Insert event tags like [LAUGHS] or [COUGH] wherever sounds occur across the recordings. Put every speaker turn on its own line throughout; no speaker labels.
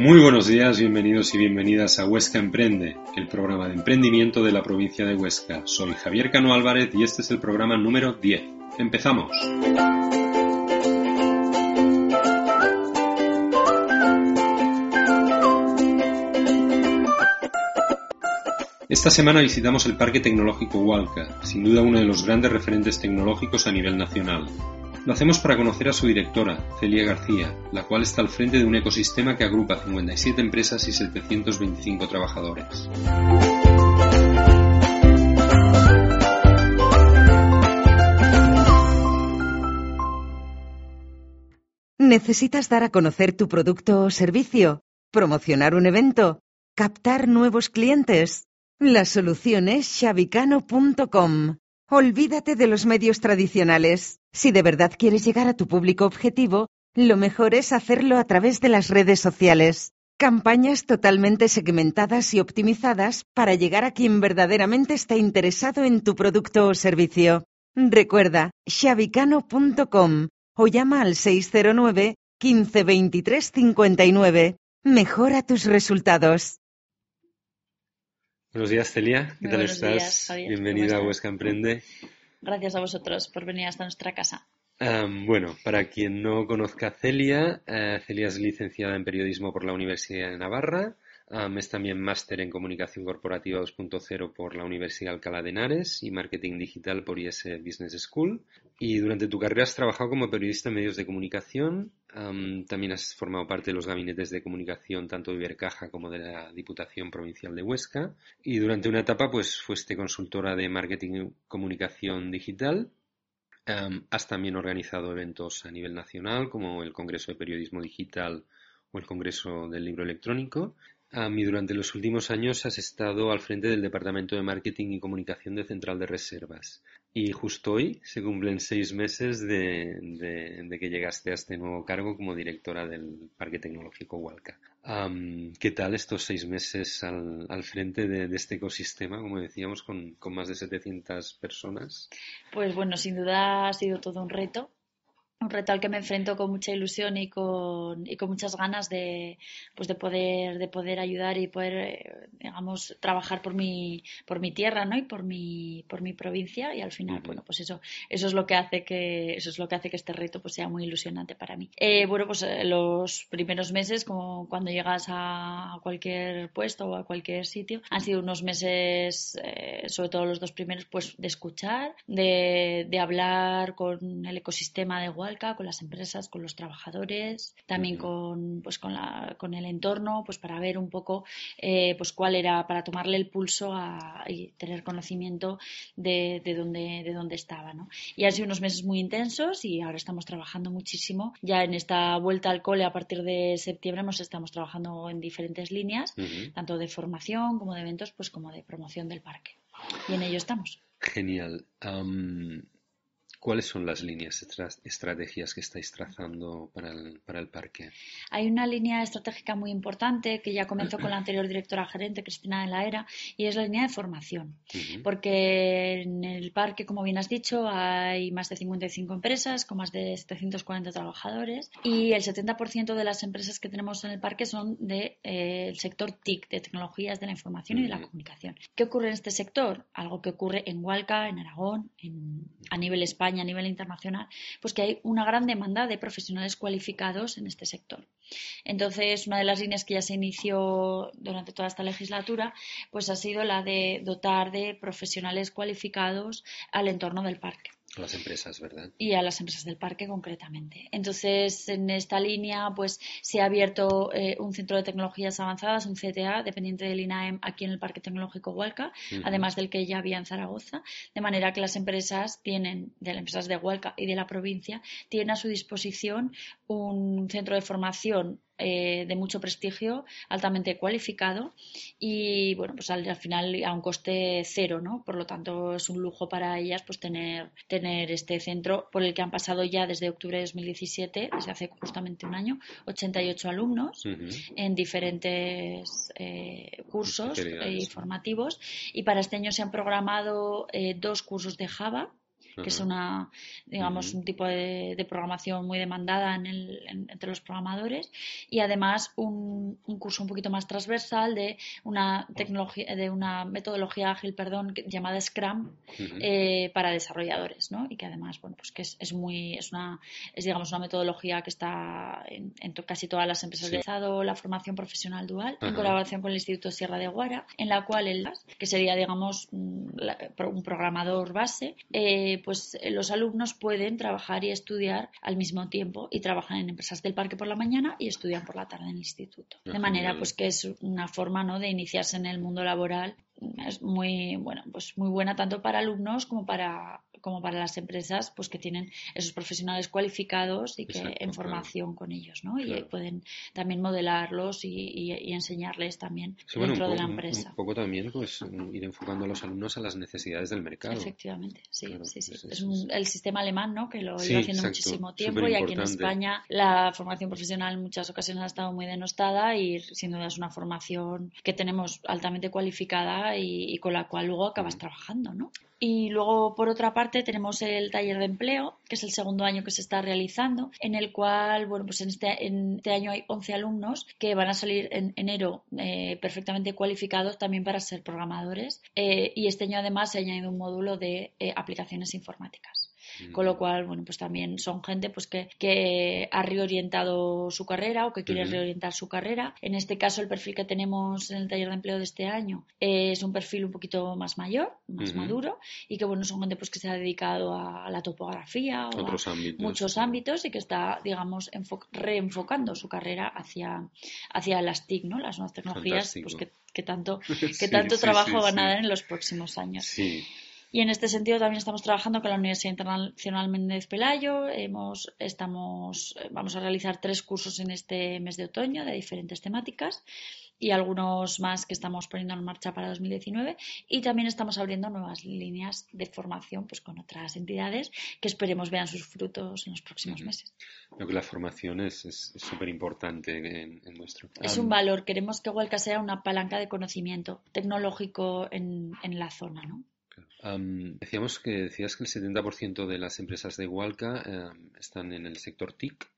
Muy buenos días, bienvenidos y bienvenidas a Huesca Emprende, el programa de emprendimiento de la provincia de Huesca. Soy Javier Cano Álvarez y este es el programa número 10. ¡Empezamos! Esta semana visitamos el Parque Tecnológico Hualca, sin duda uno de los grandes referentes tecnológicos a nivel nacional. Lo hacemos para conocer a su directora, Celia García, la cual está al frente de un ecosistema que agrupa 57 empresas y 725 trabajadores.
¿Necesitas dar a conocer tu producto o servicio? ¿Promocionar un evento? ¿Captar nuevos clientes? La solución es shabicano.com. Olvídate de los medios tradicionales. Si de verdad quieres llegar a tu público objetivo, lo mejor es hacerlo a través de las redes sociales. Campañas totalmente segmentadas y optimizadas para llegar a quien verdaderamente está interesado en tu producto o servicio. Recuerda, shabicano.com o llama al 609 15 23 59. Mejora tus resultados.
Buenos días, Celia. ¿Qué tal estás? Bienvenida a Huesca Emprende.
Gracias a vosotros por venir hasta nuestra casa.
bueno, para quien no conozca a Celia, eh, Celia es licenciada en periodismo por la Universidad de Navarra. Es también máster en comunicación corporativa 2.0 por la Universidad Alcalá de Henares y marketing digital por IS Business School. Y durante tu carrera has trabajado como periodista en medios de comunicación, también has formado parte de los gabinetes de comunicación tanto de Ibercaja como de la Diputación Provincial de Huesca y durante una etapa pues fuiste consultora de marketing y comunicación digital. has también organizado eventos a nivel nacional como el Congreso de Periodismo Digital o el Congreso del Libro Electrónico y durante los últimos años has estado al frente del Departamento de Marketing y Comunicación de Central de Reservas. Y justo hoy se cumplen seis meses de, que llegaste a este nuevo cargo como directora del Parque Tecnológico Hualca. ¿Qué tal estos seis meses al, frente de, este ecosistema, como decíamos, con más de 700 personas?
Pues bueno, sin duda ha sido todo un reto un reto al que me enfrento con mucha ilusión y con, y con muchas ganas de, pues de poder de poder ayudar y poder eh, digamos trabajar por mi por mi tierra ¿no? y por mi por mi provincia. Y al final bueno pues eso eso es lo que hace que eso es lo que hace que este reto pues sea muy ilusionante para mí. Eh, bueno pues eh, los primeros meses como cuando llegas a cualquier puesto o a cualquier sitio han sido unos meses sobre todo los dos primeros pues de escuchar de, de hablar con el ecosistema de con las empresas, con los trabajadores, también con, pues, con, la, con el entorno, pues para ver un poco eh, pues cuál era, para tomarle el pulso y tener conocimiento de, de, dónde, de dónde estaba. ¿no? Y han sido unos meses muy intensos y ahora estamos trabajando muchísimo. Ya en esta vuelta al cole a partir de septiembre hemos, estamos trabajando en diferentes líneas, tanto de formación como de eventos, pues como de promoción del parque. Y en ello estamos.
Genial. ¿Cuáles son las líneas estrategias que estáis trazando para el, para el, parque?
Hay una línea estratégica muy importante que ya comenzó con la anterior directora gerente, Cristina de la Era, y es la línea de formación. Porque en el parque, como bien has dicho, hay más de 55 empresas con más de 740 trabajadores y el 70% de las empresas que tenemos en el parque son del de, eh, sector TIC, de tecnologías de la información y de la comunicación. ¿Qué ocurre en este sector? Algo que ocurre en Hualca, en Aragón, en, a nivel España a nivel internacional, pues que hay una gran demanda de profesionales cualificados en este sector. Entonces, una de las líneas que ya se inició durante toda esta legislatura, pues ha sido la de dotar de profesionales cualificados al entorno del parque.
A las empresas, ¿verdad?
Y a las empresas del parque concretamente. Entonces, en esta línea, pues se ha abierto eh, un centro de tecnologías avanzadas, un CTA, dependiente del INAEM, aquí en el Parque Tecnológico Hualca, además del que ya había en Zaragoza, de manera que las empresas tienen, de las empresas de Hualca y de la provincia, tienen a su disposición un centro de formación eh, de mucho prestigio, altamente cualificado y bueno, pues al, final a un coste cero, ¿no? Por lo tanto es un lujo para ellas pues tener, tener este centro por el que han pasado ya desde octubre de 2017, desde hace justamente un año, 88 alumnos en diferentes eh, cursos y formativos. Y para este año se han programado eh, dos cursos de Java que es una, digamos, un tipo de, programación muy demandada en el, entre los programadores, y además un, un, curso un poquito más transversal de una tecnología, de una metodología ágil, perdón, llamada Scrum eh, para desarrolladores, ¿no? Y que además, bueno, pues que es, es, muy, es una, es digamos una metodología que está en, casi todas las empresas de la formación profesional dual en colaboración con el Instituto Sierra de Guara, en la cual el que sería, digamos, un programador base, eh, pues eh, los alumnos pueden trabajar y estudiar al mismo tiempo y trabajan en empresas del parque por la mañana y estudian por la tarde en el instituto. De manera pues que es una forma ¿no? de iniciarse en el mundo laboral es muy bueno pues muy buena tanto para alumnos como para como para las empresas pues que tienen esos profesionales cualificados y que en formación con ellos ¿no? y pueden también modelarlos y, enseñarles también dentro de la empresa.
un poco también pues ir enfocando a los alumnos a las necesidades del mercado.
Efectivamente sí sí sí. es, el sistema alemán ¿no? que lo lleva haciendo muchísimo tiempo y aquí en España la formación profesional en muchas ocasiones ha estado muy denostada y sin duda es una formación que tenemos altamente cualificada y, con la cual luego acabas trabajando ¿no? Y luego, por otra parte, tenemos el taller de empleo, que es el segundo año que se está realizando, en el cual, bueno, pues en este, este año hay 11 alumnos que van a salir en enero eh, perfectamente cualificados también para ser programadores. Eh, y este año además se ha añadido un módulo de eh, aplicaciones informáticas. Con lo cual, bueno, pues también son gente pues que, que ha reorientado su carrera o que quiere reorientar su carrera. En este caso, el perfil que tenemos en el taller de empleo de este año es un perfil un poquito más mayor, más maduro, y que bueno, son gente pues que se ha dedicado a la topografía o a muchos ámbitos y que está, digamos, reenfocando su carrera hacia, hacia las TIC, ¿no? Las nuevas tecnologías, pues que, tanto, [LAUGHS] que tanto trabajo van a dar en los próximos años.
Sí.
Y en este sentido también estamos trabajando con la Universidad Internacional Méndez Pelayo. Hemos, estamos, vamos a realizar tres cursos en este mes de otoño de diferentes temáticas y algunos más que estamos poniendo en marcha para 2019 y también estamos abriendo nuevas líneas de formación pues con otras entidades que esperemos vean sus frutos en los próximos meses.
Creo que la formación es súper importante en, nuestro
Es un valor. Queremos que Huelca sea una palanca de conocimiento tecnológico en, en la zona, ¿no?
Decíamos que decías que el 70% de las empresas de Hualca están en el sector TIC.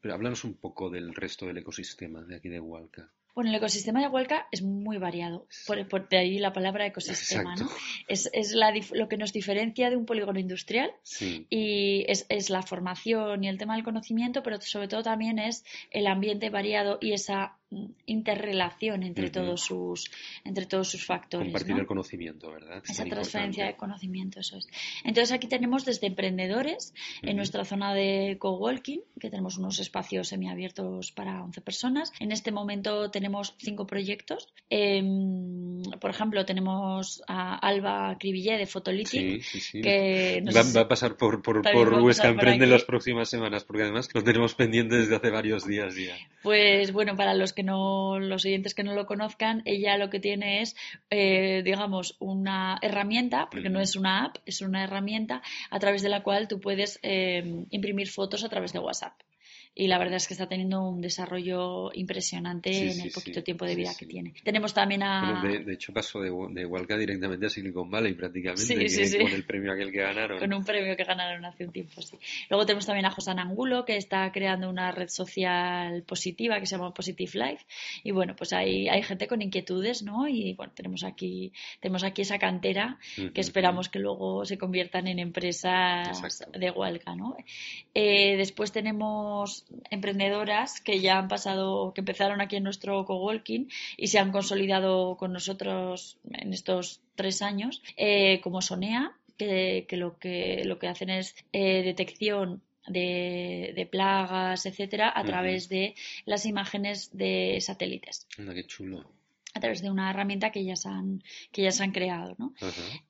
pero háblanos un poco del resto del ecosistema de aquí de Hualca.
Bueno, el ecosistema de Huelca es muy variado, por, de ahí la palabra ecosistema, ¿no? [LAUGHS] Es, es la, lo que nos diferencia de un polígono industrial y es, es, la formación y el tema del conocimiento, pero sobre todo también es el ambiente variado y esa interrelación entre todos sus entre todos sus factores
compartir el conocimiento verdad
esa transferencia de conocimiento eso es. Entonces aquí tenemos desde emprendedores en nuestra zona de coworking que tenemos unos espacios semiabiertos para 11 personas. En este momento tenemos cinco proyectos. Em, por ejemplo tenemos a Alba Cribillé de Fotoliti que
va, a pasar por por, por Huesca Emprende las próximas semanas porque además lo tenemos [LAUGHS] pendiente desde hace varios días ya.
Pues bueno para los que no, los oyentes que no lo conozcan, ella lo que tiene es, eh, digamos, una herramienta, porque no es una app, es una herramienta a través de la cual tú puedes eh, imprimir fotos a través de WhatsApp y la verdad es que está teniendo un desarrollo impresionante en el poquito tiempo de vida que tiene. Tenemos también a...
de, hecho pasó de, de Hualca directamente a Silicon Valley prácticamente, con el premio aquel que ganaron.
Con un premio que ganaron hace un tiempo, sí. Luego tenemos también a José Angulo, que está creando una red social positiva que se llama Positive Life. Y bueno, pues hay, hay gente con inquietudes, ¿no? Y bueno, tenemos aquí, tenemos aquí esa cantera que esperamos que luego se conviertan en empresas de Hualca, ¿no? Eh, después tenemos emprendedoras que ya han pasado, que empezaron aquí en nuestro coworking y se han consolidado con nosotros en estos tres años, eh, como Sonea, que, lo que lo que hacen es eh, detección de, plagas, etcétera, a través de las imágenes de satélites.
qué chulo
a través de una herramienta que ya se han, que ya se han creado. ¿no?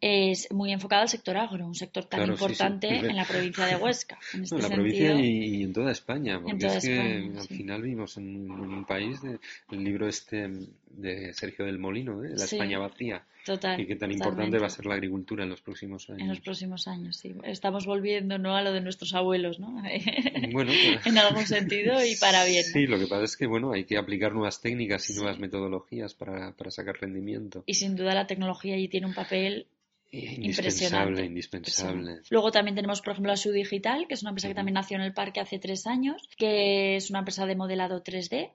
Es muy enfocado al sector agro, un sector tan importante en la provincia de Huesca. En, este
la provincia y, en toda España, porque es que al final vivimos en, un país, de, el libro este de Sergio del Molino, ¿eh? La España vacía.
Total,
y qué tan importante va a ser la agricultura en los próximos años.
En los próximos años, sí. Estamos volviendo ¿no? a lo de nuestros abuelos, ¿no? [LAUGHS]
Bueno,
en algún sentido y para bien.
Sí, lo que pasa es que bueno, hay que aplicar nuevas técnicas y nuevas metodologías para, para sacar rendimiento.
Y sin duda la tecnología allí tiene un papel
Indispensable, indispensable.
Luego también tenemos, por ejemplo, Su Digital, que es una empresa que también nació en el parque hace tres años, que es una empresa de modelado 3D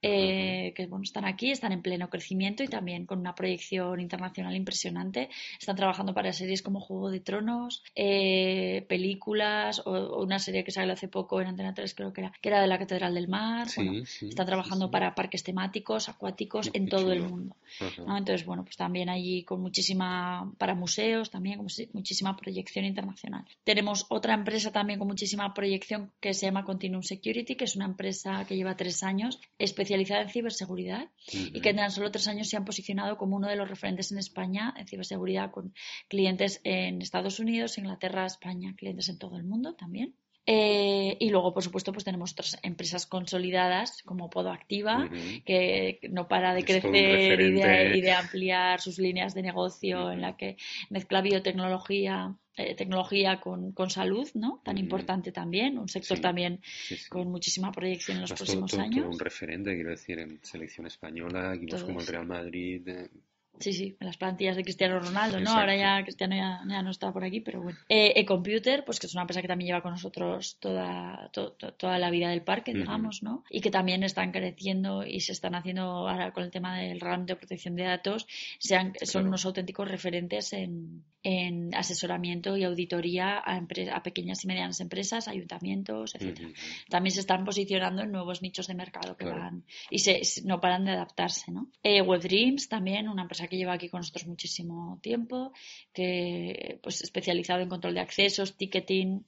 eh, que bueno, están aquí, están en pleno crecimiento y también con una proyección internacional impresionante. Están trabajando para series como Juego de Tronos, eh, películas o, una serie que salió hace poco en Antena 3, creo que era, que era de la Catedral del Mar. están trabajando para parques temáticos, acuáticos en todo el mundo. Entonces, bueno, pues también allí con muchísima, para museos también, con muchísima proyección internacional. Tenemos otra empresa también con muchísima proyección que se llama Continuum Security, que es una empresa que lleva tres años especializada en ciberseguridad y que en tan solo tres años se han posicionado como uno de los referentes en España en ciberseguridad con clientes en Estados Unidos, Inglaterra, España, clientes en todo el mundo también. Eh, y luego, por supuesto, pues tenemos otras empresas consolidadas como Podoactiva, que no para de crecer y de, ampliar sus líneas de negocio en la que mezcla biotecnología, eh, tecnología con, salud, ¿no? Tan importante también, un sector también con muchísima proyección en los próximos años.
un referente, quiero decir, en selección española, equipos como el Real Madrid. Eh,
Sí, sí, en las plantillas de Cristiano Ronaldo, ¿no? Ahora ya Cristiano ya, no está por aquí, pero bueno. Eh, E-Computer, pues que es una empresa que también lleva con nosotros toda, toda la vida del parque, digamos, ¿no? Y que también están creciendo y se están haciendo ahora con el tema del reglamento de protección de datos, sean, son unos auténticos referentes en, en asesoramiento y auditoría a, a, pequeñas y medianas empresas, ayuntamientos, etcétera. También se están posicionando en nuevos nichos de mercado que van y se, no paran de adaptarse, ¿no? Eh, WebDreams también, una empresa que lleva aquí con nosotros muchísimo tiempo, que pues especializado en control de accesos, ticketing,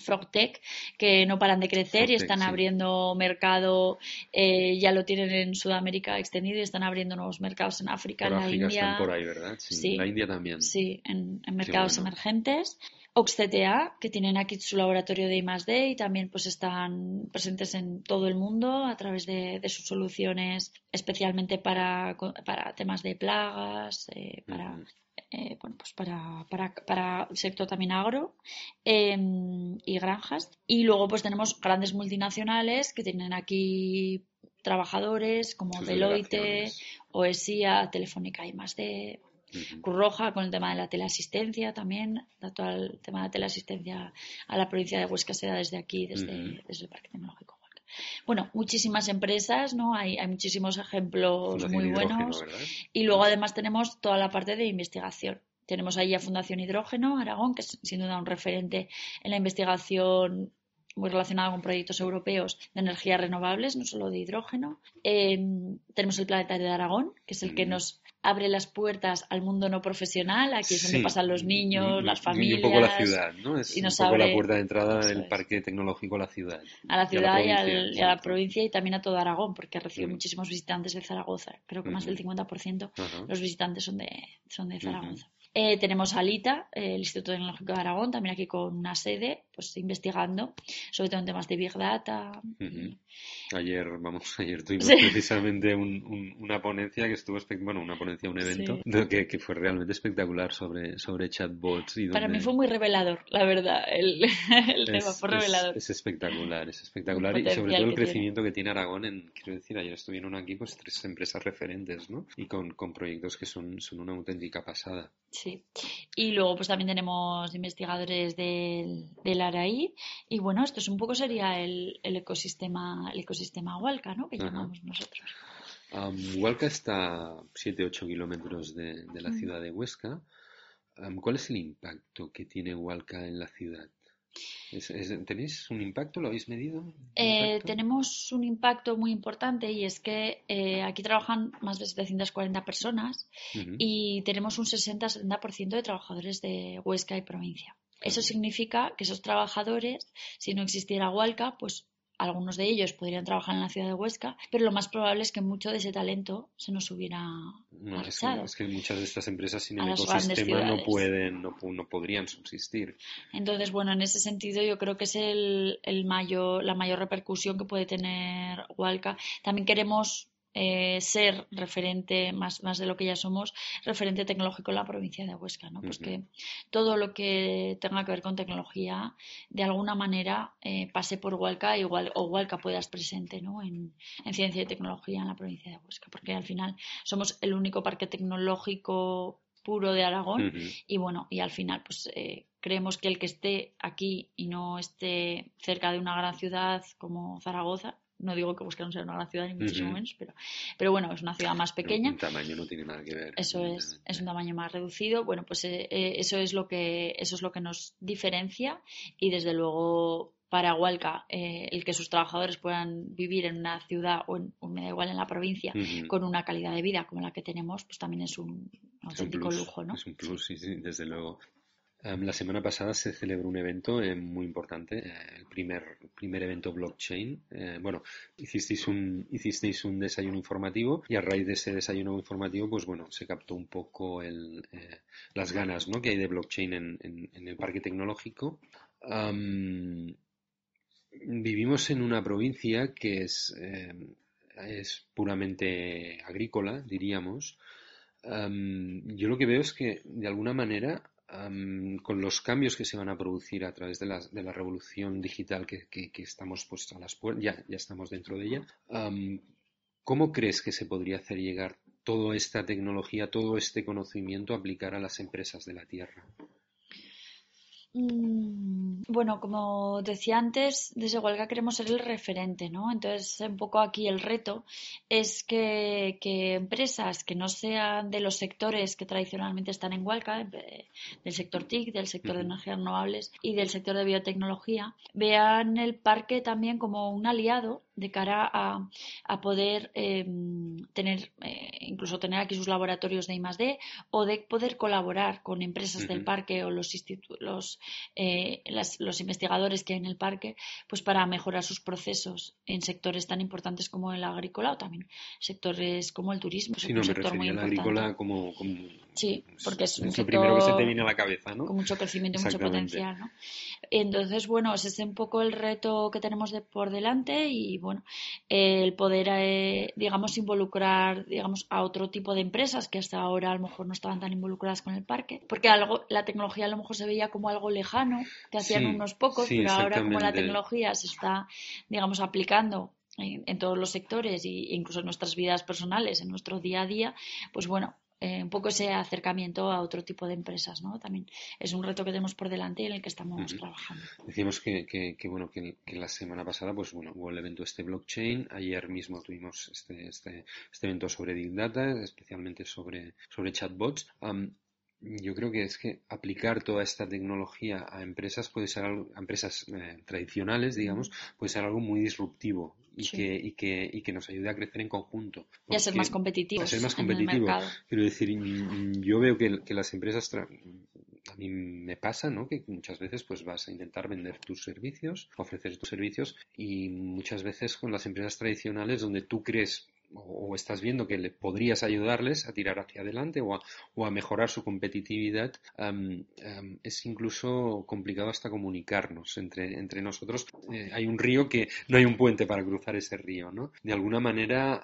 Frogtech, que no paran de crecer y están abriendo mercado, eh, ya lo tienen en Sudamérica extendido y están abriendo nuevos mercados en África, en la India.
por ahí, ¿verdad? Sí, la India también.
Sí, en, mercados emergentes. OxCTA, que tienen aquí su laboratorio de I+.D. y también pues están presentes en todo el mundo a través de, sus soluciones, especialmente para, para temas de plagas, eh, para eh, bueno, pues para, para, para, el sector también agro em, y granjas. Y luego pues tenemos grandes multinacionales que tienen aquí trabajadores como Deloitte, OESIA, Telefónica y más de Cruz Roja con el tema de la teleasistencia también, todo el tema de la teleasistencia a la provincia de Huesca se da desde aquí, desde, desde el Parque Tecnológico. Bueno, muchísimas empresas, ¿no? Hay, hay muchísimos ejemplos muy buenos. Y luego además tenemos toda la parte de investigación. Tenemos ahí a Fundación Hidrógeno, Aragón, que es sin duda un referente en la investigación muy relacionada con proyectos europeos de energías renovables, no solo de hidrógeno. Em, tenemos el Planetario de Aragón, que es el que nos abre las puertas al mundo no profesional, aquí es donde pasan los niños, las familias.
Y un poco la ciudad, ¿no? Es un poco la puerta de entrada del parque tecnológico a la ciudad.
A la ciudad y a la, provincia, y también a todo Aragón, porque recibe muchísimos visitantes de Zaragoza. Creo que más del 50% de los visitantes son de, son de Zaragoza. Eh, tenemos Alita, el Instituto Tecnológico de Aragón, también aquí con una sede, pues investigando, sobre todo en temas de Big Data.
Ayer, vamos, [LAUGHS] ayer tuvimos precisamente una ponencia que estuvo, bueno, una ponencia, un evento, que, fue realmente espectacular sobre, sobre chatbots. Y
Para mí fue muy revelador, la verdad, el, [LAUGHS] tema fue revelador.
Es, espectacular, es espectacular y sobre todo el crecimiento que tiene Aragón en, quiero decir, ayer estuvieron aquí pues tres empresas referentes, ¿no? Y con, con proyectos que son, son una auténtica pasada.
Sí. Y luego pues también tenemos investigadores del, del Araí y bueno, esto es un poco sería el, el ecosistema el ecosistema Hualca, ¿no? Que llamamos nosotros.
Hualca está a 7-8 kilómetros de, de, la ciudad de Huesca. ¿Cuál es el impacto que tiene Hualca en la ciudad? ¿Tenéis un impacto? ¿Lo habéis medido?
Eh, tenemos un impacto muy importante y es que eh, aquí trabajan más de 740 personas y tenemos un 60-70% de trabajadores de Huesca y provincia. Eso significa que esos trabajadores, si no existiera Hualca, pues algunos de ellos podrían trabajar en la ciudad de Huesca, pero lo más probable es que mucho de ese talento se nos hubiera
no, es, que, muchas de estas empresas sin el ecosistema no pueden, no, podrían subsistir.
Entonces, bueno, en ese sentido yo creo que es el, el mayor, la mayor repercusión que puede tener Hualca. También queremos eh, ser referente, más, más de lo que ya somos, referente tecnológico en la provincia de Huesca, ¿no? Pues que todo lo que tenga que ver con tecnología, de alguna manera, eh, pase por Hualca igual, o Hualca puedas presente, ¿no? En, en, ciencia y tecnología en la provincia de Huesca, porque al final somos el único parque tecnológico puro de Aragón y bueno, y al final pues eh, creemos que el que esté aquí y no esté cerca de una gran ciudad como Zaragoza, no digo que busquemos ser una gran ciudad ni muchísimo menos, pero, pero bueno, es una ciudad más pequeña.
el tamaño no tiene nada que ver.
Eso es, es un tamaño más reducido. Bueno, pues eh, eh, eso es lo que eso es lo que nos diferencia y desde luego para Hualca eh, el que sus trabajadores puedan vivir en una ciudad o, en, me da igual en la provincia con una calidad de vida como la que tenemos, pues también es un auténtico lujo, ¿no?
Es un plus, sí, sí, desde luego. La semana pasada se celebró un evento eh, muy importante, eh, el primer, primer evento blockchain. bueno, hicisteis un, hicisteis un desayuno informativo y a raíz de ese desayuno informativo, pues bueno, se captó un poco el, las ganas ¿no? que hay de blockchain en, en, el parque tecnológico. Vivimos en una provincia que es, eh, es puramente agrícola, diríamos. yo lo que veo es que, de alguna manera, con los cambios que se van a producir a través de la, de la revolución digital que, estamos pues, a las ya, ya estamos dentro de ella, ¿cómo crees que se podría hacer llegar toda esta tecnología, todo este conocimiento a aplicar a las empresas de la Tierra?
Mm, bueno, como decía antes, desde Huelga queremos ser el referente, ¿no? Entonces, un poco aquí el reto es que, empresas que no sean de los sectores que tradicionalmente están en Huelga, eh, del sector TIC, del sector de energías renovables y del sector de biotecnología, vean el parque también como un aliado de cara a, poder em, tener, eh, incluso tener aquí sus laboratorios de I+D o de poder colaborar con empresas del parque o los, los, eh, los investigadores que hay en el parque, pues para mejorar sus procesos en sectores tan importantes como el agrícola o también sectores como el turismo.
Sí, no, me refería al agrícola como,
Sí, porque es, un
lo primero que se te viene a la cabeza, ¿no?
Con mucho crecimiento y mucho potencial, ¿no? Entonces, bueno, ese es un poco el reto que tenemos de por delante y bueno, el poder, eh, digamos, involucrar, digamos, a otro tipo de empresas que hasta ahora a lo mejor no estaban tan involucradas con el parque, porque algo, la tecnología a lo mejor se veía como algo lejano, que hacían unos pocos, pero ahora como la tecnología se está, digamos, aplicando en, todos los sectores e incluso en nuestras vidas personales, en nuestro día a día, pues bueno, eh, un poco ese acercamiento a otro tipo de empresas, ¿no? También es un reto que tenemos por delante y en el que estamos trabajando.
Decíamos que, que, bueno, que, la semana pasada, pues bueno, hubo el evento este blockchain, ayer mismo tuvimos este, este, este evento sobre Big Data, especialmente sobre, sobre chatbots. Yo creo que es que aplicar toda esta tecnología a empresas puede ser algo, a empresas eh, tradicionales, digamos, puede ser algo muy disruptivo y, que, y, que, y que nos ayude a crecer en conjunto.
Y a ser más competitivos.
A ser más competitivos. Quiero decir, yo veo que, que las empresas a mí me pasa, ¿no? Que muchas veces pues vas a intentar vender tus servicios, ofrecer tus servicios y muchas veces con las empresas tradicionales donde tú crees o, estás viendo que le podrías ayudarles a tirar hacia adelante o a, mejorar su competitividad, es incluso complicado hasta comunicarnos entre, entre nosotros. Eh, hay un río que no hay un puente para cruzar ese río, ¿no? De alguna manera,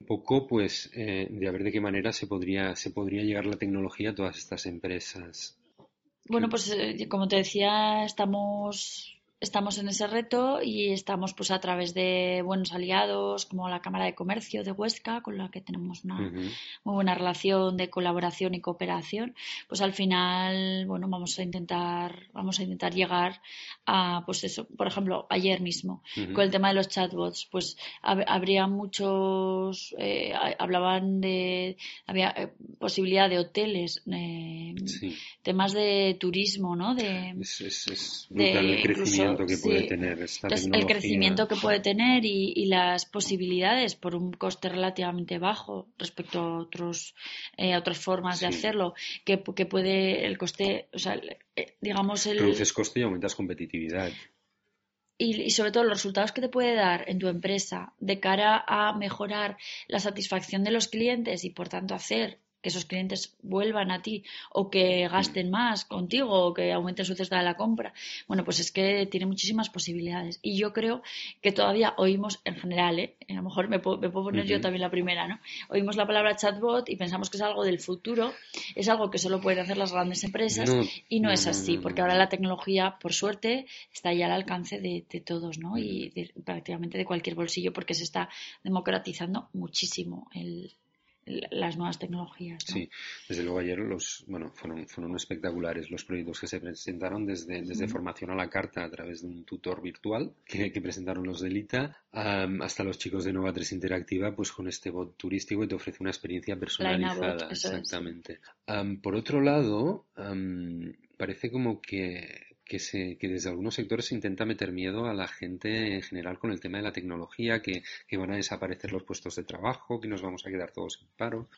un poco pues eh, de a ver de qué manera se podría, se podría llegar la tecnología a todas estas empresas.
Bueno, pues eh, como te decía, estamos estamos en ese reto y estamos pues a través de buenos aliados como la Cámara de Comercio de Huesca con la que tenemos una muy buena relación de colaboración y cooperación pues al final bueno vamos a intentar vamos a intentar llegar a pues eso por ejemplo ayer mismo con el tema de los chatbots pues habría muchos eh, hablaban de había eh, posibilidad de hoteles eh, temas de turismo no de
es, brutal crecimiento que puede tener esta
El crecimiento que puede tener y, las posibilidades por un coste relativamente bajo respecto a otros eh, otras formas de hacerlo, que, que, puede el coste, o sea, eh, digamos el...
Reduces coste y aumentas competitividad.
Y, y, sobre todo los resultados que te puede dar en tu empresa de cara a mejorar la satisfacción de los clientes y por tanto hacer que esos clientes vuelvan a ti o que gasten más contigo o que aumenten su cesta de la compra. Bueno, pues es que tiene muchísimas posibilidades. Y yo creo que todavía oímos en general, ¿eh? a lo mejor me puedo, poner yo también la primera, ¿no? Oímos la palabra chatbot y pensamos que es algo del futuro, es algo que solo pueden hacer las grandes empresas y no, es así, porque ahora la tecnología, por suerte, está ya al alcance de, todos, ¿no? Y prácticamente de cualquier bolsillo porque se está democratizando muchísimo el, las nuevas tecnologías.
Sí, desde luego ayer los, bueno, fueron, fueron espectaculares los proyectos que se presentaron desde, desde formación a la carta a través de un tutor virtual que, presentaron los de Lita hasta los chicos de Nova 3 Interactiva pues con este bot turístico y te ofrece una experiencia personalizada. exactamente. por otro lado, parece como que que, se, que desde algunos sectores se intenta meter miedo a la gente en general con el tema de la tecnología, que, van a desaparecer los puestos de trabajo, que nos vamos a quedar todos en paro.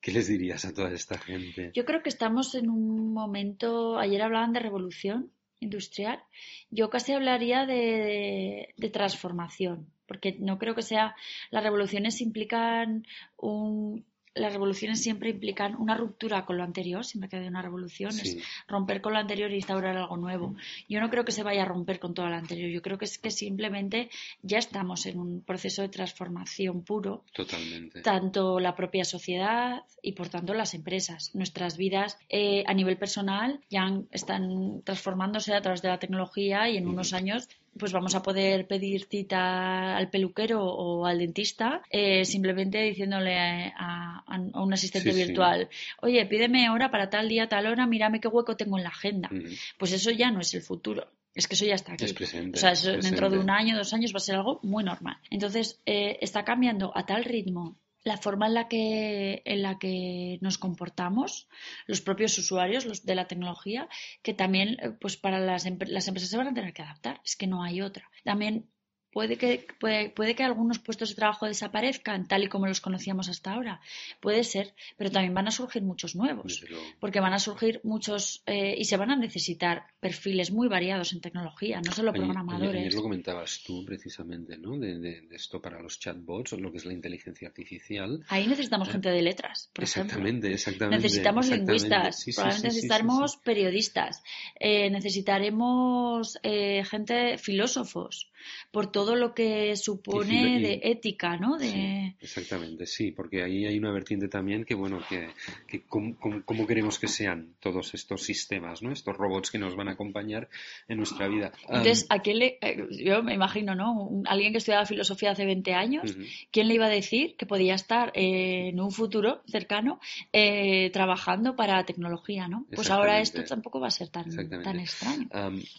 ¿Qué les dirías a toda esta gente?
Yo creo que estamos en un momento, ayer hablaban de revolución industrial, yo casi hablaría de transformación, porque no creo que sea, las revoluciones implican un, las revoluciones siempre implican una ruptura con lo anterior, siempre que hay una revolución es romper con lo anterior y instaurar algo nuevo. Yo no creo que se vaya a romper con todo lo anterior, yo creo que es que simplemente ya estamos en un proceso de transformación puro.
Totalmente.
Tanto la propia sociedad y por tanto las empresas. Nuestras vidas eh, a nivel personal ya están transformándose a través de la tecnología y en unos años pues vamos a poder pedir cita al peluquero o al dentista eh, simplemente diciéndole a, un asistente virtual, oye, pídeme hora para tal día, tal hora, mírame qué hueco tengo en la agenda. Pues eso ya no es el futuro. Es que eso ya está aquí. o sea, dentro de un año, dos años va a ser algo muy normal. Entonces, eh, está cambiando a tal ritmo la forma en la que, en la que nos comportamos, los propios usuarios los de la tecnología, que también eh, pues para las, las empresas se van a tener que adaptar, es que no hay otra. También Puede que, puede, puede, que algunos puestos de trabajo desaparezcan tal y como los conocíamos hasta ahora. Puede ser, pero también van a surgir muchos nuevos. Porque van a surgir muchos eh, y se van a necesitar perfiles muy variados en tecnología, no solo programadores.
Ayer, lo comentabas tú precisamente, ¿no? De, esto para los chatbots, lo que es la inteligencia artificial.
Ahí necesitamos eh, gente de letras, por
exactamente, Exactamente,
Necesitamos lingüistas, probablemente necesitaremos periodistas, eh, necesitaremos gente, filósofos por todo lo que supone de ética, ¿no? De...
exactamente, sí, porque ahí hay una vertiente también que, bueno, que, que cómo, queremos que sean todos estos sistemas, ¿no? Estos robots que nos van a acompañar en nuestra vida.
Entonces, ¿a quién le, eh, yo me imagino, ¿no? alguien que estudiaba filosofía hace 20 años, ¿quién le iba a decir que podía estar eh, en un futuro cercano eh, trabajando para tecnología, ¿no? Pues ahora esto tampoco va a ser tan, tan extraño.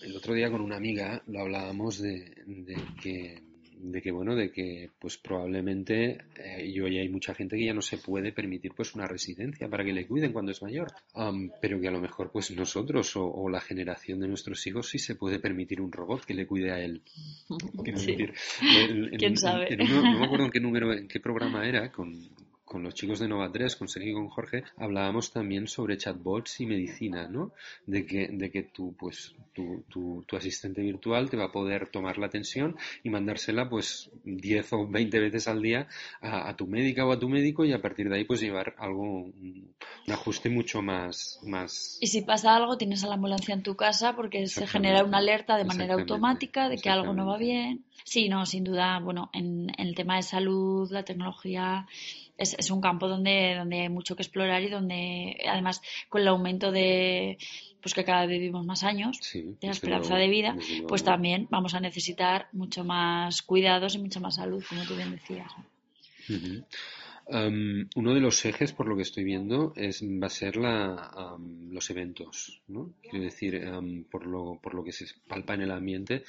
el otro día con una amiga lo hablábamos de de que de que bueno de que pues probablemente eh, y hay mucha gente que ya no se puede permitir pues una residencia para que le cuiden cuando es mayor. Pero que a lo mejor pues nosotros o, la generación de nuestros hijos sí se puede permitir un robot que le cuide a él. [LAUGHS]
Quién sabe
no me acuerdo en qué [LAUGHS] número en qué programa era con con los chicos de Nova 3, con Sergio y con Jorge, hablábamos también sobre chatbots y medicina, ¿no? De que, de que tu, pues, tu, tu, tu, asistente virtual te va a poder tomar la tensión y mandársela pues 10 o 20 veces al día a, tu médica o a tu médico y a partir de ahí pues llevar algo, un, ajuste mucho más, más...
Y si pasa algo tienes a la ambulancia en tu casa porque se genera una alerta de manera automática de que algo no va bien. Sí, no, sin duda, bueno, en, en el tema de salud, la tecnología es, es, un campo donde, donde hay mucho que explorar y donde además con el aumento de pues que cada vez vivimos más años de la esperanza de vida, pues también vamos a necesitar mucho más cuidados y mucha más salud, como tú bien decías
uno de los ejes, por lo que estoy viendo, es, va a ser la, los eventos. ¿no? Quiero decir, por, lo, por lo que se palpa en el ambiente,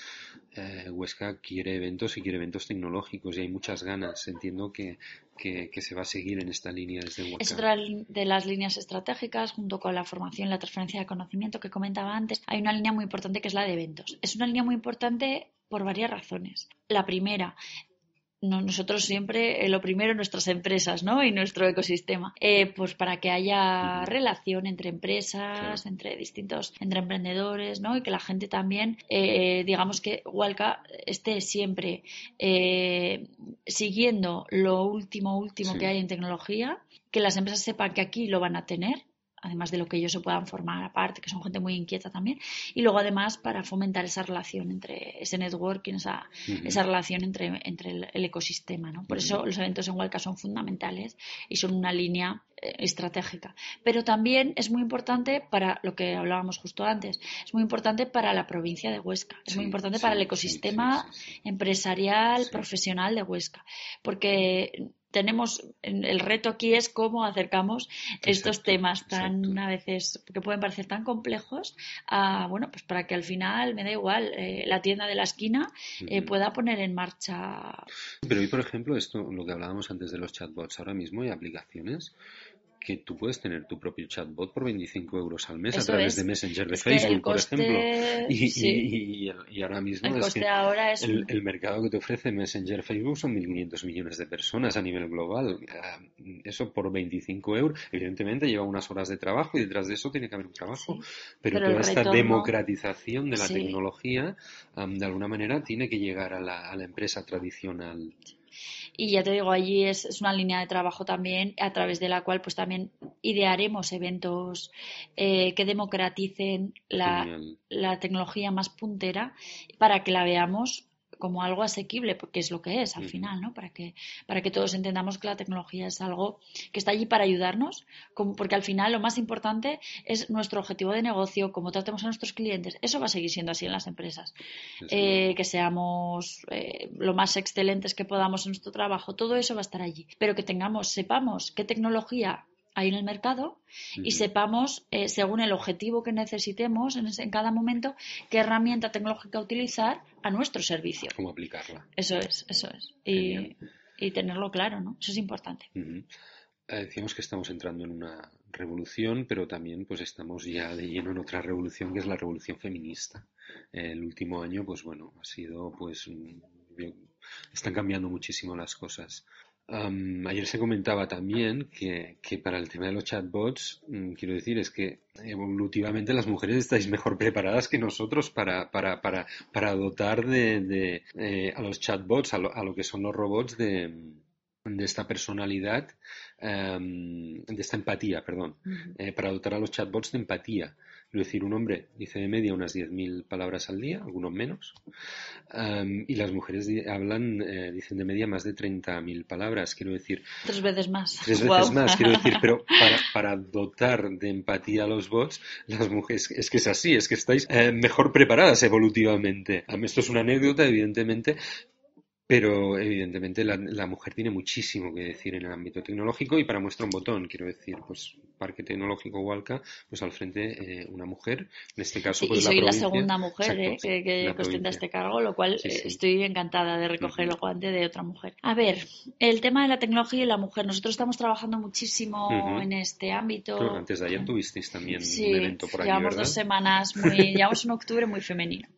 eh, Huesca quiere eventos y quiere eventos tecnológicos y hay muchas ganas. Entiendo que, que, se va a seguir en esta línea desde Huesca.
Es otra de las líneas estratégicas, junto con la formación y la transferencia de conocimiento que comentaba antes. Hay una línea muy importante que es la de eventos. Es una línea muy importante por varias razones. La primera, nosotros siempre eh, lo primero nuestras empresas ¿no? y nuestro ecosistema eh, pues para que haya relación entre empresas entre distintos entre emprendedores ¿no? y que la gente también eh, digamos que Walca esté siempre siguiendo lo último último que hay en tecnología que las empresas sepan que aquí lo van a tener además de lo que ellos se puedan formar aparte, que son gente muy inquieta también, y luego además para fomentar esa relación entre ese networking, esa, esa relación entre, entre el, ecosistema. ¿no? Por eso los eventos en Huelca son fundamentales y son una línea eh, estratégica. Pero también es muy importante para lo que hablábamos justo antes, es muy importante para la provincia de Huesca, es muy importante para el ecosistema empresarial, profesional de Huesca, porque tenemos el reto aquí es cómo acercamos estos temas tan a veces que pueden parecer tan complejos a bueno pues para que al final me da igual eh, la tienda de la esquina eh, pueda poner en marcha.
Pero hoy por ejemplo esto lo que hablábamos antes de los chatbots ahora mismo hay aplicaciones que tú puedes tener tu propio chatbot por 25 euros al mes a través de Messenger de Facebook, por ejemplo. Y, y, ahora mismo
el,
es que
ahora es
el, mercado que te ofrece Messenger Facebook son 1.500 millones de personas a nivel global. Ah, eso por 25 euros, evidentemente lleva unas horas de trabajo y detrás de eso tiene que haber un trabajo. Pero, toda esta democratización de la tecnología, de alguna manera, tiene que llegar a la, a la empresa tradicional.
Y ya te digo, allí es, una línea de trabajo también a través de la cual pues también idearemos eventos eh, que democraticen la, la, tecnología más puntera para que la veamos como algo asequible, porque es lo que es al final, ¿no? Para que, para que todos entendamos que la tecnología es algo que está allí para ayudarnos, como, porque al final lo más importante es nuestro objetivo de negocio, cómo tratemos a nuestros clientes. Eso va a seguir siendo así en las empresas. Eh, que seamos eh, lo más excelentes que podamos en nuestro trabajo, todo eso va a estar allí. Pero que tengamos, sepamos qué tecnología hay en el mercado y sepamos, eh, según el objetivo que necesitemos en, cada momento, qué herramienta tecnológica utilizar a nuestro servicio.
Cómo aplicarla.
Eso es, eso es. Y, tenerlo claro, ¿no? Eso es importante.
Eh, decíamos que estamos entrando en una revolución, pero también pues estamos ya de lleno en otra revolución que es la revolución feminista. el último año, pues bueno, ha sido pues están cambiando muchísimo las cosas ayer se comentaba también que, para el tema de los chatbots, mm, quiero decir, es que evolutivamente las mujeres estáis mejor preparadas que nosotros para, para, para, para dotar de, eh, a los chatbots, a lo, que son los robots de, de esta personalidad, em, de esta empatía, perdón, eh, para dotar a los chatbots de empatía. Es decir, un hombre dice de media unas 10.000 palabras al día, algunos menos, y las mujeres hablan, eh, dicen de media más de 30.000 palabras, quiero decir.
Tres veces más.
Tres veces más, quiero decir, pero [LAUGHS] para, dotar de empatía a los bots, las mujeres, es que es así, es que estáis eh, mejor preparadas evolutivamente. Esto es una anécdota, evidentemente, pero evidentemente la, la, mujer tiene muchísimo que decir en el ámbito tecnológico y para muestra un botón, quiero decir, pues Parque Tecnológico Hualca, pues al frente eh, una mujer, en este caso pues
y
soy
la, segunda mujer eh, que, que ostenta este cargo, lo cual eh, estoy encantada de recoger el guante de otra mujer. A ver, el tema de la tecnología y la mujer, nosotros estamos trabajando muchísimo en este ámbito.
antes de ayer tuvisteis también un evento por aquí,
llevamos dos semanas, muy, [LAUGHS] llevamos un octubre muy femenino.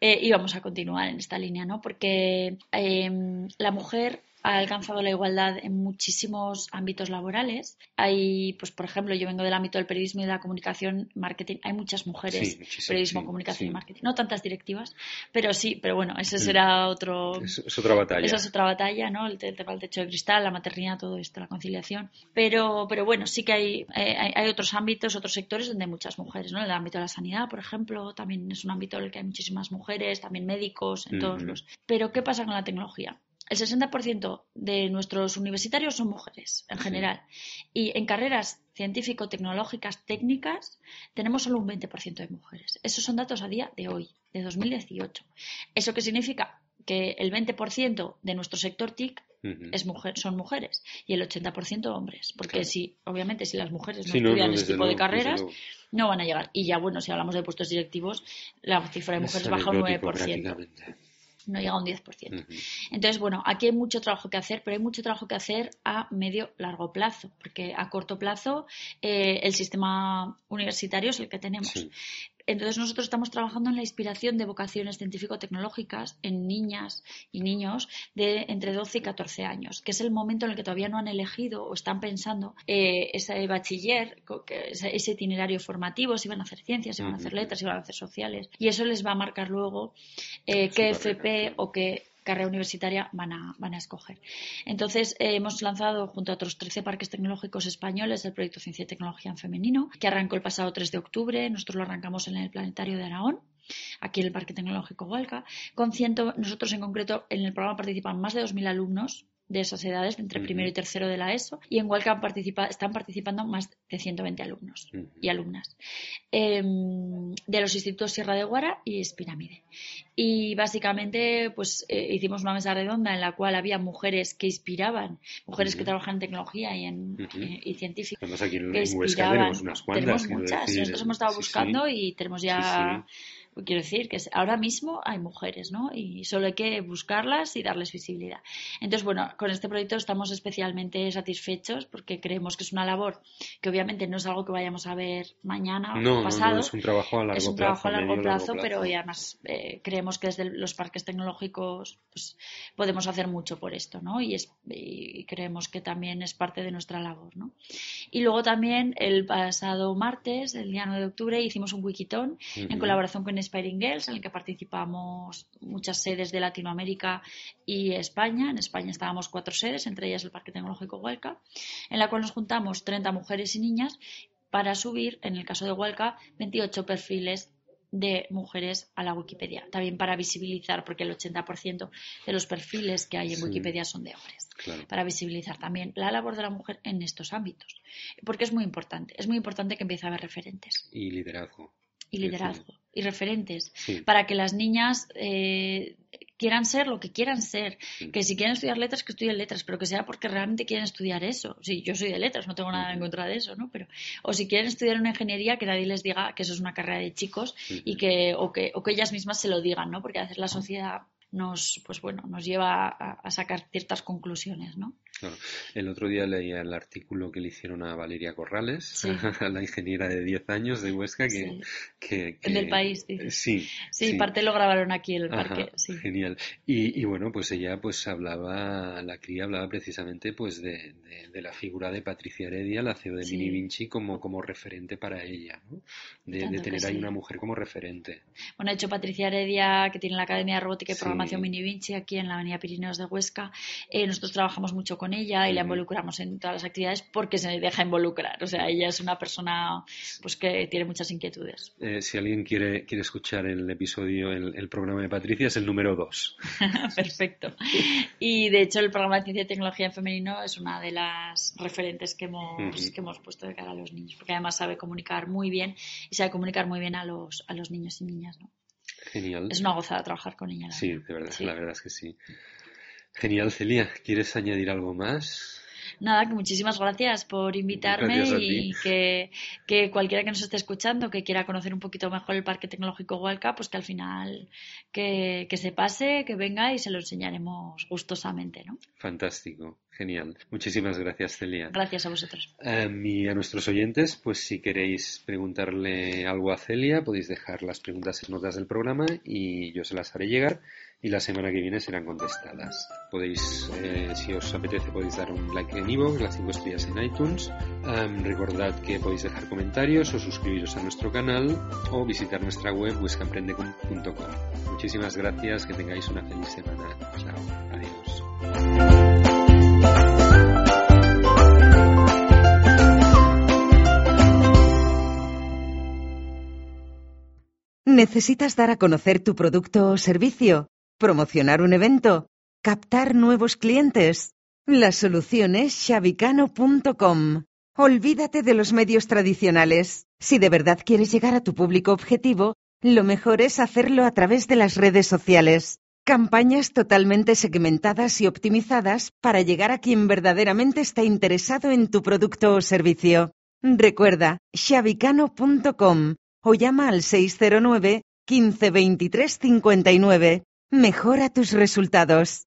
Y vamos a continuar en esta línea, ¿no? Porque Em, la mujer ha alcanzado la igualdad en muchísimos ámbitos laborales. Hay, pues, por ejemplo, yo vengo del ámbito del periodismo y de la comunicación, marketing. Hay muchas mujeres, periodismo, comunicación y marketing. No tantas directivas, pero sí, pero bueno, ese será otro.
Es, otra batalla.
Esa es otra batalla, ¿no? El, tema del techo de cristal, la maternidad, todo esto, la conciliación. Pero, pero bueno, sí que hay, eh, hay, otros ámbitos, otros sectores donde hay muchas mujeres, ¿no? El ámbito de la sanidad, por ejemplo, también es un ámbito en el que hay muchísimas mujeres, también médicos, en todos los. Pero, ¿qué pasa con la tecnología? El 60% de nuestros universitarios son mujeres en general. Y en carreras científico-tecnológicas técnicas tenemos solo un 20% de mujeres. Esos son datos a día de hoy, de 2018. ¿Eso qué significa? Que el 20% de nuestro sector TIC es mujer, son mujeres y el 80% hombres. Porque si, obviamente, si las mujeres no estudian este tipo de carreras, no van a llegar. Y ya, bueno, si hablamos de puestos directivos, la cifra de mujeres baja un 9% no llega a un 10%. Entonces, bueno, aquí hay mucho trabajo que hacer, pero hay mucho trabajo que hacer a medio largo plazo, porque a corto plazo eh, el sistema universitario es el que tenemos. Entonces nosotros estamos trabajando en la inspiración de vocaciones científico-tecnológicas en niñas y niños de entre 12 y 14 años, que es el momento en el que todavía no han elegido o están pensando eh, ese bachiller, ese itinerario formativo, si van a hacer ciencias, si van a hacer letras, si van a hacer sociales. Y eso les va a marcar luego eh, qué FP o qué carrera universitaria van a, van a escoger. Entonces, eh, hemos lanzado junto a otros 13 parques tecnológicos españoles el proyecto Ciencia y Tecnología en Femenino, que arrancó el pasado 3 de octubre. Nosotros lo arrancamos en el Planetario de Aragón aquí en el Parque Tecnológico Hualca. Con ciento, nosotros en concreto en el programa participan más de 2.000 alumnos de esas edades, entre primero y tercero de la ESO, y en Huelca participa, están participando más de 120 alumnos y alumnas em, de los institutos Sierra de Guara y Espiramide. Y básicamente, pues eh, hicimos una mesa redonda en la cual había mujeres que inspiraban, mujeres que trabajan en tecnología y en uh y científicas.
aquí en, tenemos unas cuantas.
Tenemos muchas. Nosotros hemos estado buscando y tenemos ya quiero decir que ahora mismo hay mujeres, ¿no? Y solo hay que buscarlas y darles visibilidad. Entonces, bueno, con este proyecto estamos especialmente satisfechos porque creemos que es una labor que obviamente no es algo que vayamos a ver mañana o pasado.
No, es un trabajo a largo plazo.
Es un trabajo a largo, plazo, pero además eh, creemos que desde los parques tecnológicos pues, podemos hacer mucho por esto, ¿no? Y, y creemos que también es parte de nuestra labor, ¿no? Y luego también el pasado martes, el día 9 de octubre, hicimos un wikitón en colaboración con Inspiring Girls, en el que participamos muchas sedes de Latinoamérica y España. En España estábamos cuatro sedes, entre ellas el Parque Tecnológico Huelca, en la cual nos juntamos 30 mujeres y niñas para subir, en el caso de Huelca, 28 perfiles de mujeres a la Wikipedia. También para visibilizar, porque el 80% de los perfiles que hay en Wikipedia son de hombres. Para visibilizar también la labor de la mujer en estos ámbitos. Porque es muy importante. Es muy importante que empiece a haber referentes.
Y liderazgo
y liderazgo y referentes para que las niñas eh, quieran ser lo que quieran ser. Que si quieren estudiar letras, que estudien letras, pero que sea porque realmente quieren estudiar eso. Sí, yo soy de letras, no tengo nada en contra de eso, ¿no? Pero, o si quieren estudiar una ingeniería, que nadie les diga que eso es una carrera de chicos y que o, que, o que ellas mismas se lo digan, ¿no? Porque a veces la sociedad nos, pues bueno, nos lleva a, sacar ciertas conclusiones, ¿no?
El otro día leía el artículo que le hicieron a Valeria Corrales, [LAUGHS] a la ingeniera de 10 años de Huesca, que,
En el país,
Sí,
sí. parte lo grabaron aquí en el parque.
Genial. Y, bueno, pues ella pues hablaba, la cría hablaba precisamente pues de, la figura de Patricia Heredia, la CEO de Mini Vinci, como, como referente para ella, ¿no? De, tener ahí una mujer como referente.
Bueno, de hecho, Patricia Heredia, que tiene la Academia de Robótica y Programación Mini Vinci aquí en la Avenida Pirineos de Huesca, eh, nosotros trabajamos mucho con ella y la involucramos en todas las actividades porque se deja involucrar. O sea, ella es una persona pues que tiene muchas inquietudes.
Eh, si alguien quiere, quiere escuchar el episodio, el, programa de Patricia es el número 2. [LAUGHS]
Perfecto. Y de hecho el programa de Ciencia y Tecnología en Femenino es una de las referentes que hemos, que hemos puesto de cara a los niños, porque además sabe comunicar muy bien y sabe comunicar muy bien a los, a los niños y niñas. ¿no?
Genial.
Es una gozada trabajar con ella.
Sí, de verdad, la verdad es que sí. Genial, Celia. ¿Quieres añadir algo más?
Nada, que muchísimas gracias por invitarme y que, que, cualquiera que nos esté escuchando, que quiera conocer un poquito mejor el Parque Tecnológico Hualca, pues que al final que, que se pase, que venga y se lo enseñaremos gustosamente, ¿no?
Fantástico. Genial. Muchísimas gracias, Celia.
Gracias a vosotros.
y a nuestros oyentes, pues si queréis preguntarle algo a Celia, podéis dejar las preguntas en notas del programa y yo se las haré llegar y la semana que viene serán contestadas. Podéis, eh, si os apetece, podéis dar un like en iVoox, las 5 estrellas en iTunes. recordad que podéis dejar comentarios o suscribiros a nuestro canal o visitar nuestra web buscaemprende.com. Muchísimas gracias, que tengáis una feliz semana. Chao, adiós.
¿Necesitas dar a conocer tu producto o servicio? ¿Promocionar un evento? ¿Captar nuevos clientes? La solución es shabicano.com. Olvídate de los medios tradicionales. Si de verdad quieres llegar a tu público objetivo, lo mejor es hacerlo a través de las redes sociales. Campañas totalmente segmentadas y optimizadas para llegar a quien verdaderamente está interesado en tu producto o servicio. Recuerda, shabicano.com o llama al 609 15 23 59. Mejora tus resultados.